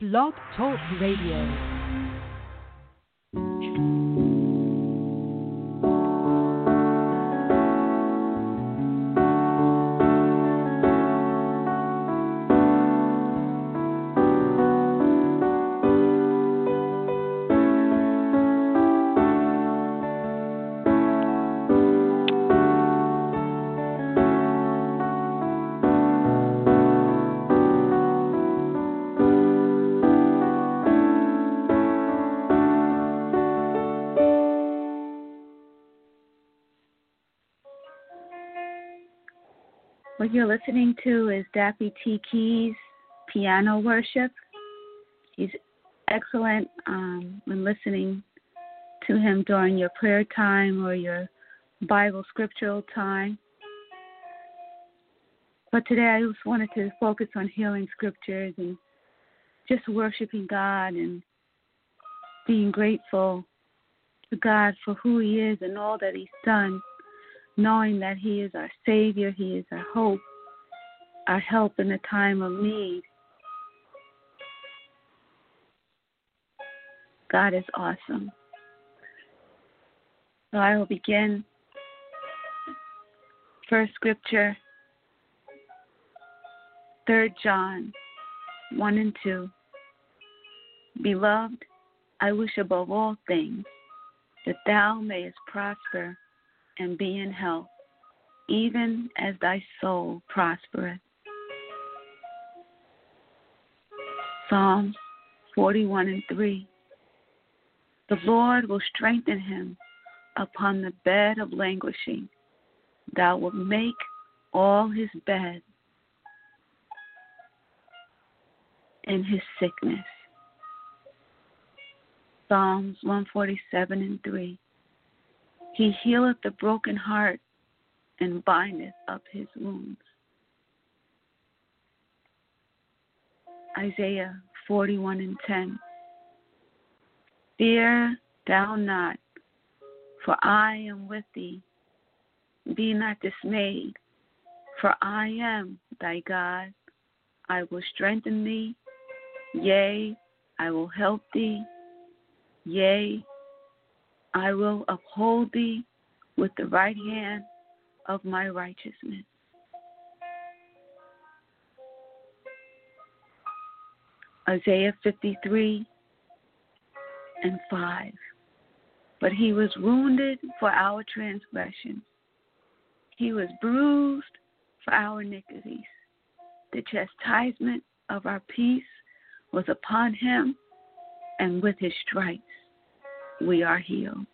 Blog Talk Radio. What you're listening to is Dappy T. Keys piano worship. He's excellent um, when listening to him during your prayer time or your Bible scriptural time. But today I just wanted to focus on healing scriptures and just worshiping God and being grateful to God for who He is and all that He's done knowing that He is our Savior, He is our hope, our help in a time of need. God is awesome. So I will begin. First scripture, 3 John 1 and 2. Beloved, I wish above all things that thou mayest prosper and be in health, even as thy soul prospereth. Psalms 41 and 3. The Lord will strengthen him upon the bed of languishing. Thou wilt make all his bed in his sickness. Psalms 147 and 3. He healeth the broken heart and bindeth up his wounds. Isaiah 41 and 10. Fear thou not, for I am with thee. Be not dismayed, for I am thy God. I will strengthen thee. Yea, I will help thee. Yea, I will uphold thee with the right hand of my righteousness. Isaiah 53 and 5. But he was wounded for our transgressions, he was bruised for our iniquities. The chastisement of our peace was upon him, and with his stripes we are healed.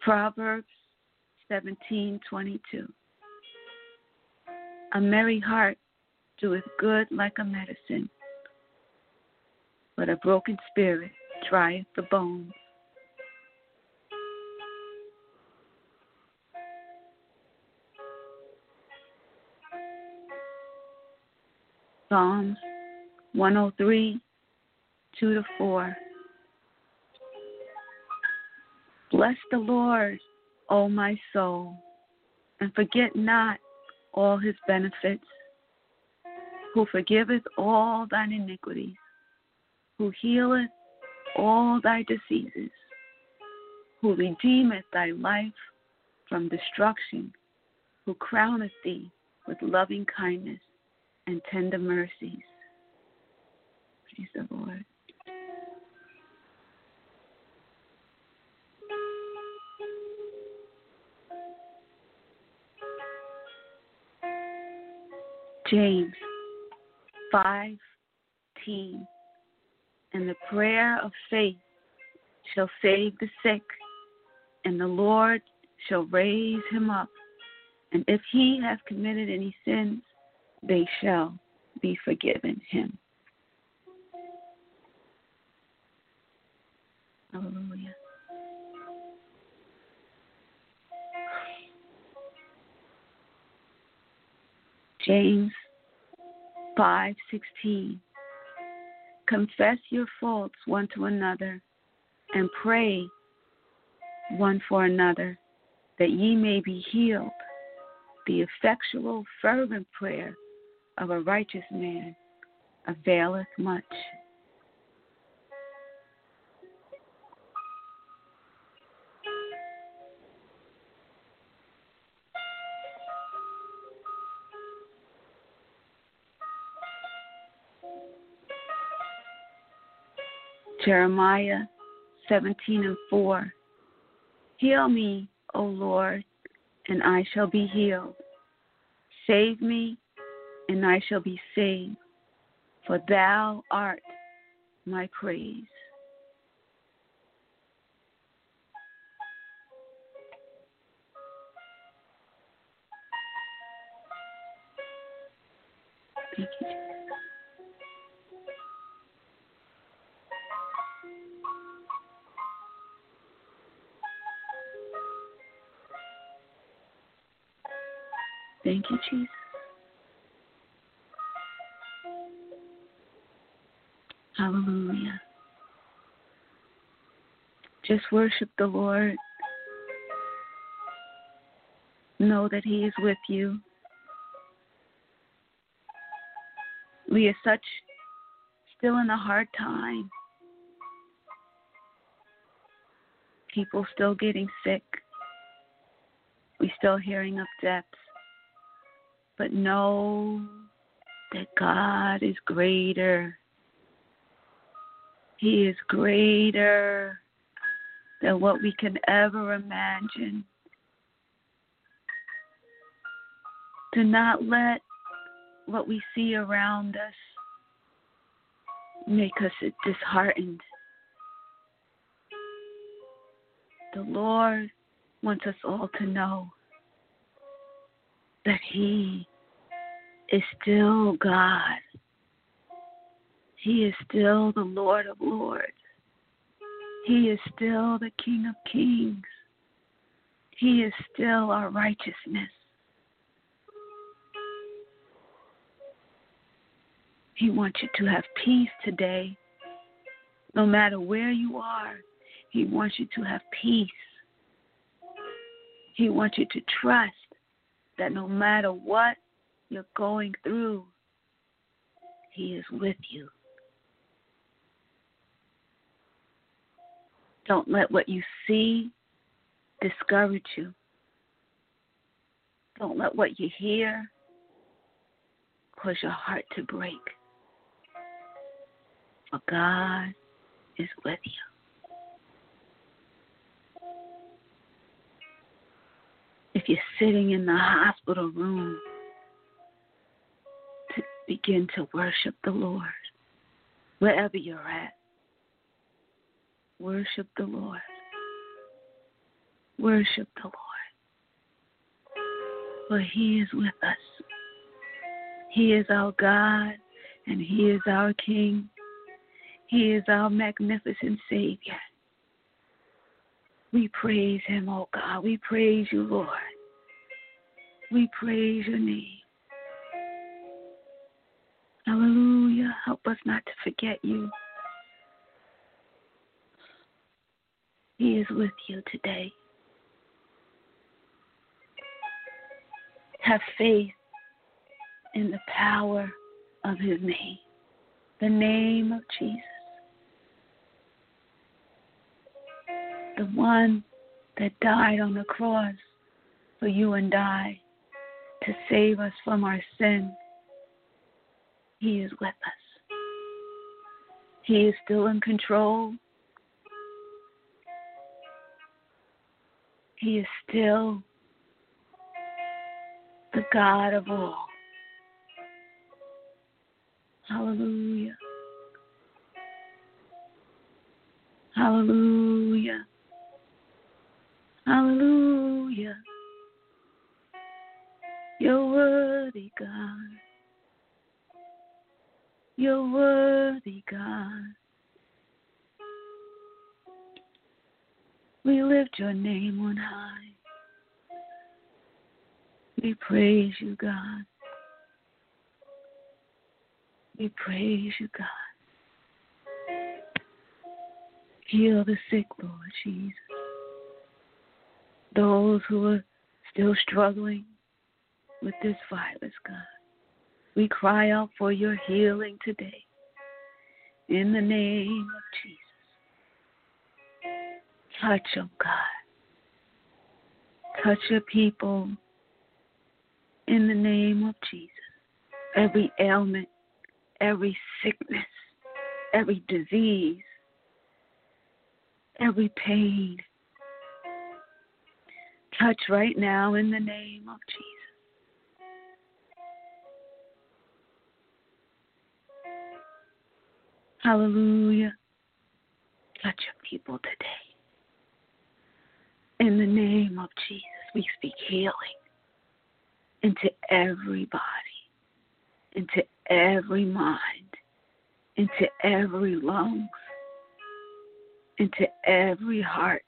Proverbs 17:22 A merry heart doeth good like a medicine, but a broken spirit drieth the bones. Psalms 103, 2 to 4. Bless the Lord, O my soul, and forget not all his benefits, who forgiveth all thine iniquities, who healeth all thy diseases, who redeemeth thy life from destruction, who crowneth thee with loving kindness and tender mercies. Lord. James 5:10 And the prayer of faith shall save the sick, and the Lord shall raise him up. And if he has committed any sins, they shall be forgiven him. Hallelujah. James 5:16 Confess your faults one to another and pray one for another that ye may be healed. The effectual fervent prayer of a righteous man availeth much. Jeremiah 17 and 4. Heal me, O Lord, and I shall be healed. Save me, and I shall be saved, for thou art my praise. Hallelujah. Just worship the Lord. Know that He is with you. We are such still in a hard time. People still getting sick. We still hearing of deaths. But know that God is greater. He is greater than what we can ever imagine. Do not let what we see around us make us disheartened. The Lord wants us all to know that He is still God. He is still the Lord of Lords. He is still the King of Kings. He is still our righteousness. He wants you to have peace today. No matter where you are, He wants you to have peace. He wants you to trust that no matter what you're going through, He is with you. Don't let what you see discourage you. Don't let what you hear cause your heart to break. For God is with you. If you're sitting in the hospital room, to begin to worship the Lord wherever you're at. Worship the Lord. Worship the Lord. For He is with us. He is our God and He is our King. He is our magnificent Savior. We praise Him, oh God. We praise you, Lord. We praise your name. Hallelujah. Help us not to forget you. He is with you today. Have faith in the power of his name, the name of Jesus, the one that died on the cross for you and I to save us from our sin. He is with us. He is still in control. He is still the God of all. Hallelujah. Hallelujah. Hallelujah. You're worthy, God. You're worthy, God. We lift your name on high. We praise you, God. We praise you, God. Heal the sick, Lord Jesus. Those who are still struggling with this virus, God. We cry out for your healing today. In the name of Jesus. Touch them, God. Touch your people in the name of Jesus. Every ailment, every sickness, every disease, every pain. Touch right now in the name of Jesus. Hallelujah. Touch your people today. In the name of Jesus, we speak healing into every body, into every mind, into every lungs, into every heart,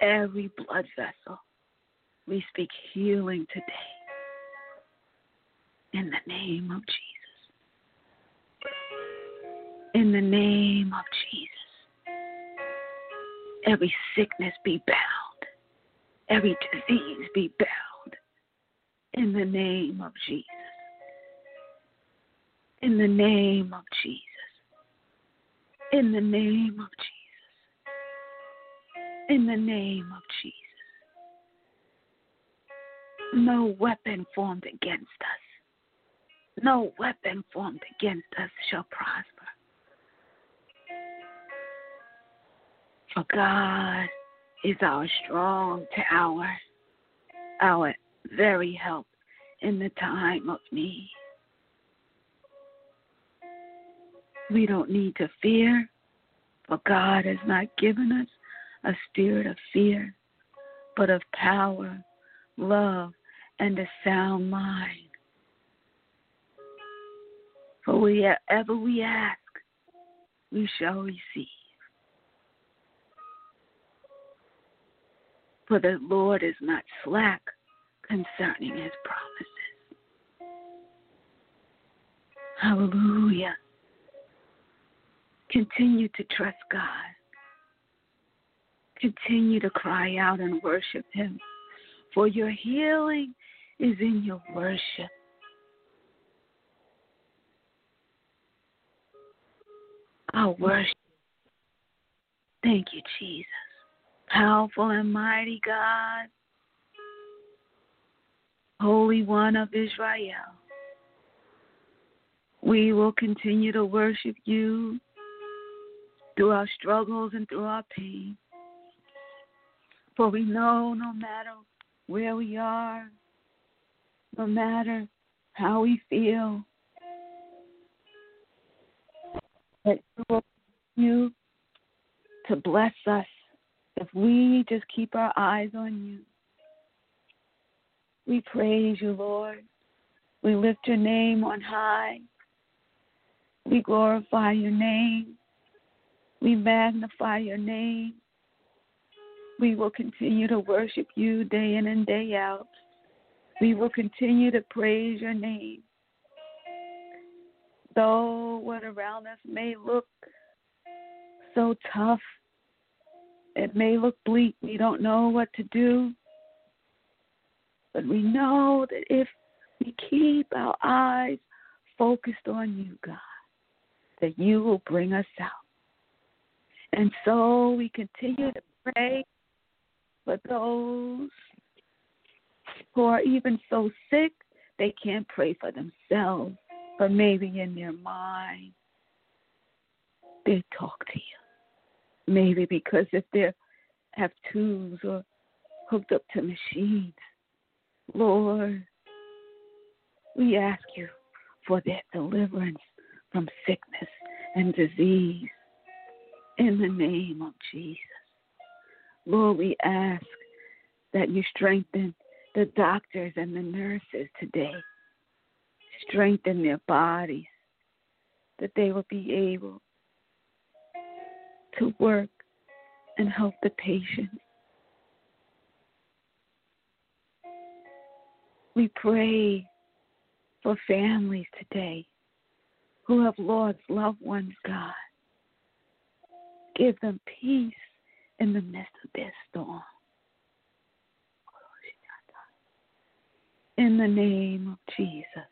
every blood vessel. We speak healing today. In the name of Jesus. In the name of Jesus. Every sickness be bound, every disease be bound. In the name of Jesus. In the name of Jesus. In the name of Jesus. In the name of Jesus. No weapon formed against us. No weapon formed against us shall prosper. For God is our strong tower, our very help in the time of need. We don't need to fear, for God has not given us a spirit of fear, but of power, love, and a sound mind. For whatever we ask, we shall receive. For the Lord is not slack concerning his promises. Hallelujah. Continue to trust God. Continue to cry out and worship him. For your healing is in your worship. Our worship. Thank you, Jesus. Powerful and mighty God, Holy One of Israel. We will continue to worship you through our struggles and through our pain. For we know no matter where we are, no matter how we feel, that you will continue to bless us if we just keep our eyes on you. We praise you, Lord. We lift your name on high. We glorify your name. We magnify your name. We will continue to worship you day in and day out. We will continue to praise your name. Though what around us may look so tough, it may look bleak. We don't know what to do. But we know that if we keep our eyes focused on you, God, that you will bring us out. And so we continue to pray for those who are even so sick they can't pray for themselves, but maybe in their mind they talk to you. Maybe because if they have tubes or hooked up to machines, Lord, we ask you for their deliverance from sickness and disease in the name of Jesus. Lord, we ask that you strengthen the doctors and the nurses today. Strengthen their bodies that they will be able to work and help the patient. We pray for families today who have lost loved ones, God. Give them peace in the midst of their storm. In the name of Jesus.